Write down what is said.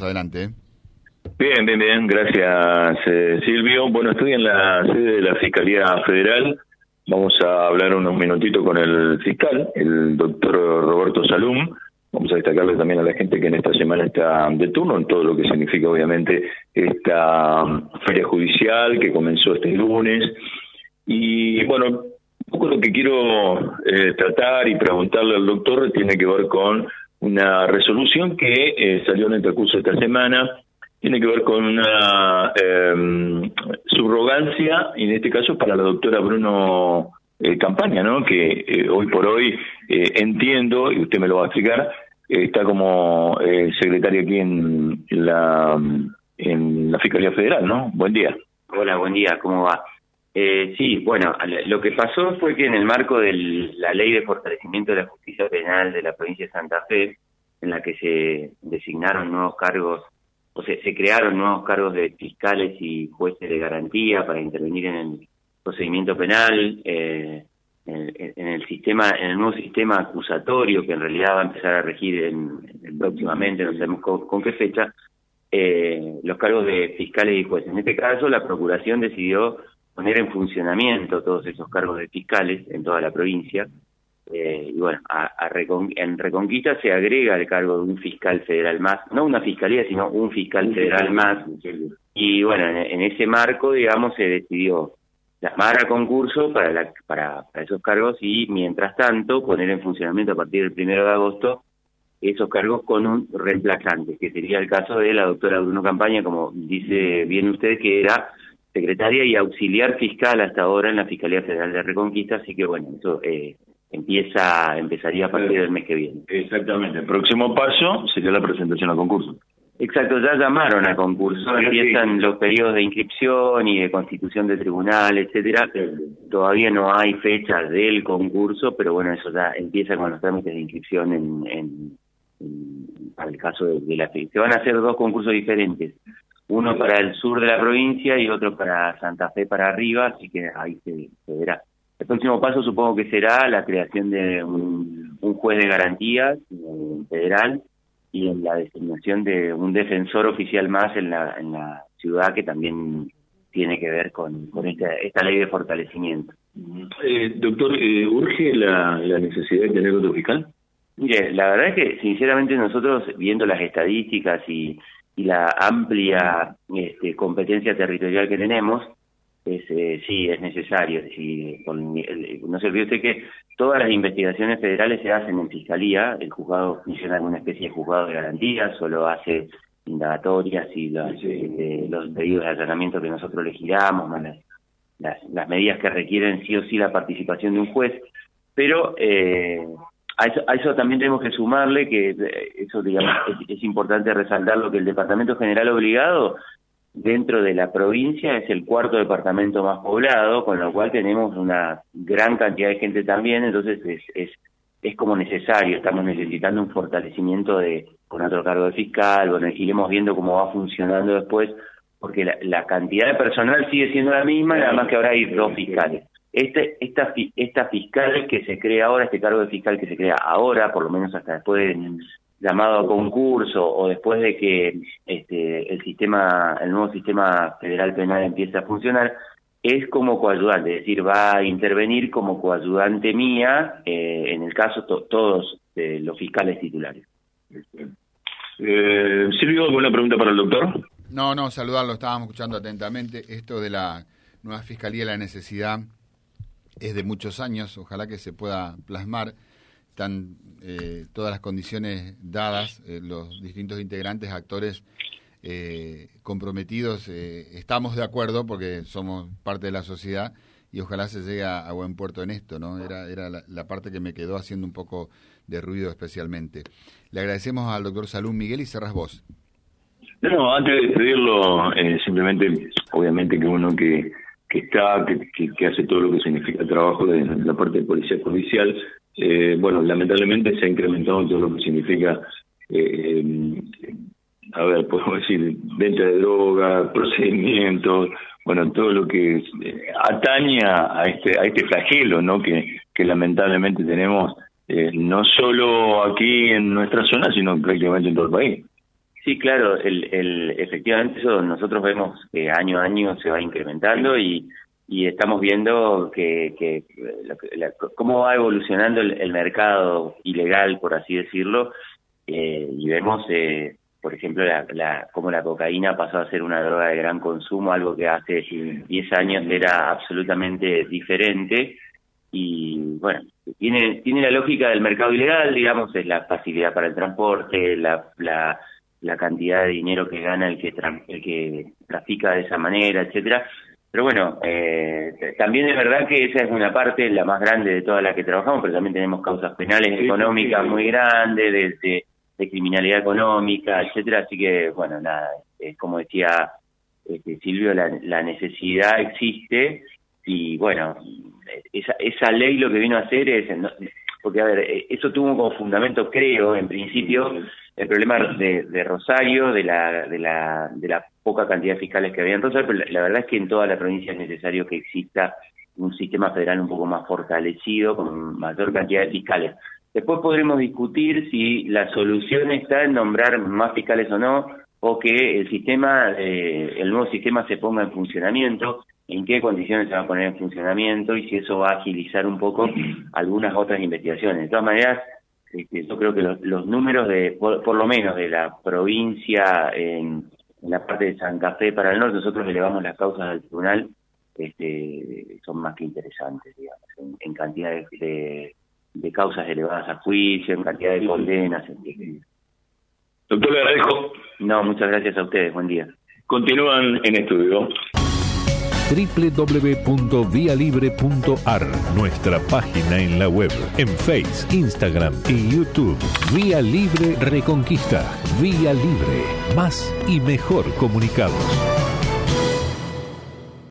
Adelante. Bien, bien, bien, gracias eh, Silvio. Bueno, estoy en la sede de la Fiscalía Federal. Vamos a hablar unos minutitos con el fiscal, el doctor Roberto Salum. Vamos a destacarle también a la gente que en esta semana está de turno en todo lo que significa obviamente esta feria judicial que comenzó este lunes. Y bueno, un poco lo que quiero eh, tratar y preguntarle al doctor tiene que ver con una resolución que eh, salió en el transcurso de esta semana, tiene que ver con una eh, subrogancia, en este caso para la doctora Bruno eh, Campaña, ¿no? que eh, hoy por hoy entiendo, y usted me lo va a explicar, está como secretaria aquí en la, en la Fiscalía Federal, ¿no? Buen día. Hola, buen día, ¿cómo va? Eh, sí, bueno, lo que pasó fue que en el marco de la ley de fortalecimiento de la justicia penal de la provincia de Santa Fe, en la que se designaron nuevos cargos, o sea, se crearon nuevos cargos de fiscales y jueces de garantía para intervenir en el procedimiento penal, eh, en, el sistema, en el nuevo sistema acusatorio que en realidad va a empezar a regir en, próximamente, no sabemos con, qué fecha, eh, los cargos de fiscales y jueces. En este caso, la Procuración decidió poner en funcionamiento todos esos cargos de fiscales en toda la provincia. Eh, y bueno, a, en Reconquista se agrega el cargo de un fiscal federal más, no una fiscalía, sino un fiscal federal más. Y bueno, en, ese marco, digamos, se decidió llamar a concurso para, la, para, para esos cargos y, mientras tanto, poner en funcionamiento a partir del primero de agosto esos cargos con un reemplazante, que sería el caso de la doctora Bruno Campaña, como dice bien usted, que era secretaria y auxiliar fiscal hasta ahora en la Fiscalía Federal de Reconquista, así que bueno, eso eh, empieza empezaría a partir del mes que viene. Exactamente, el próximo paso sería la presentación a concurso. Exacto, ya llamaron a concurso, empiezan los periodos de inscripción y de constitución de tribunal, etcétera. Todavía no hay fechas del concurso, pero bueno, eso ya empieza con los trámites de inscripción en, en, para el caso de, de la Se van a hacer dos concursos diferentes uno para el sur de la provincia y otro para Santa Fe para arriba, así que ahí se, verá. El próximo paso supongo que será la creación de un, juez de garantías eh, federal y en la designación de un defensor oficial más en la, en la ciudad que también tiene que ver con, con esta, esta ley de fortalecimiento. Eh, doctor, eh, ¿urge la, la necesidad de tener otro fiscal? Mire, la verdad es que sinceramente nosotros viendo las estadísticas y, y la amplia este, competencia territorial que tenemos, es, eh, sí, es necesario. No se olvide usted que todas las investigaciones federales se hacen en fiscalía, el juzgado funciona como una especie de juzgado de garantía, solo hace indagatorias y los, este, los pedidos de allanamiento que nosotros le giramos, las, las, medidas que requieren sí o sí la participación de un juez, pero eh, a eso, también tenemos que sumarle que eh, eso digamos es, importante resaltar lo que el departamento general obligado dentro de la provincia es el cuarto departamento más poblado con lo cual tenemos una gran cantidad de gente también entonces es es, es como necesario estamos necesitando un fortalecimiento de con otro cargo de fiscal bueno iremos viendo cómo va funcionando después porque la, la cantidad de personal sigue siendo la misma nada más que ahora hay dos fiscales este, esta, esta fiscal que se crea ahora, este cargo de fiscal que se crea ahora, por lo menos hasta después del llamado a concurso o después de que este, el sistema, el nuevo sistema federal penal empiece a funcionar, es como coayudante, es decir, va a intervenir como coayudante mía, eh, en el caso todos los fiscales titulares. Eh, Silvio, ¿alguna pregunta para el doctor? No, no, saludarlo, estábamos escuchando atentamente. Esto de la nueva fiscalía, la necesidad es de muchos años, ojalá que se pueda plasmar. Están eh, todas las condiciones dadas, eh, los distintos integrantes, actores eh, comprometidos, estamos de acuerdo porque somos parte de la sociedad y ojalá se llegue a, buen puerto en esto, ¿no? Era, era la, parte que me quedó haciendo un poco de ruido especialmente. Le agradecemos al doctor Salud Miguel y cerras vos. No, antes de despedirlo, simplemente, obviamente que uno que que está, que, que, hace todo lo que significa trabajo de la parte de policía judicial. Eh, bueno, lamentablemente se ha incrementado todo lo que significa, eh, a ver, podemos decir, venta de droga, procedimientos, bueno, todo lo que eh, ataña a este, a este flagelo, ¿no? Que, que lamentablemente tenemos no solo aquí en nuestra zona, sino prácticamente en todo el país. Sí, claro, el, el, efectivamente eso nosotros vemos que año a año se va incrementando y, y estamos viendo que, que cómo va evolucionando el, mercado ilegal, por así decirlo, eh, y vemos, eh, por ejemplo, la, la, cómo la cocaína pasó a ser una droga de gran consumo, algo que hace 10 años era absolutamente diferente y bueno, tiene, tiene la lógica del mercado ilegal, digamos, es la facilidad para el transporte, la, la, la cantidad de dinero que gana el que, el que trafica de esa manera, etcétera. Pero bueno, eh, también es verdad que esa es una parte, la más grande de todas las que trabajamos, pero también tenemos causas penales económicas muy grandes, de, de, criminalidad económica, etcétera. Así que, bueno, nada, es como decía este, Silvio, la, la necesidad existe y bueno, esa, esa ley lo que vino a hacer es, porque a ver, eh, eso tuvo como fundamento, creo, en principio, el problema de, de Rosario, de la, de, la, de la poca cantidad de fiscales que había en Rosario, pero la, verdad es que en toda la provincia es necesario que exista un sistema federal un poco más fortalecido, con mayor cantidad de fiscales. Después podremos discutir si la solución está en nombrar más fiscales o no, o que el sistema, eh, el nuevo sistema se ponga en funcionamiento en qué condiciones se va a poner en funcionamiento y si eso va a agilizar un poco algunas otras investigaciones. De todas maneras, este, yo creo que los, números de, por, lo menos de la provincia en, la parte de San Café para el norte, nosotros elevamos las causas al tribunal, este, son más que interesantes, digamos, en, cantidad de, de, causas elevadas a juicio, en cantidad de condenas. Doctor, le agradezco. No, muchas gracias a ustedes, buen día. Continúan en estudio www.vialibre.ar, nuestra página en la web, en Face, Instagram y YouTube. Vía Libre Reconquista. Vía Libre. Más y mejor comunicados.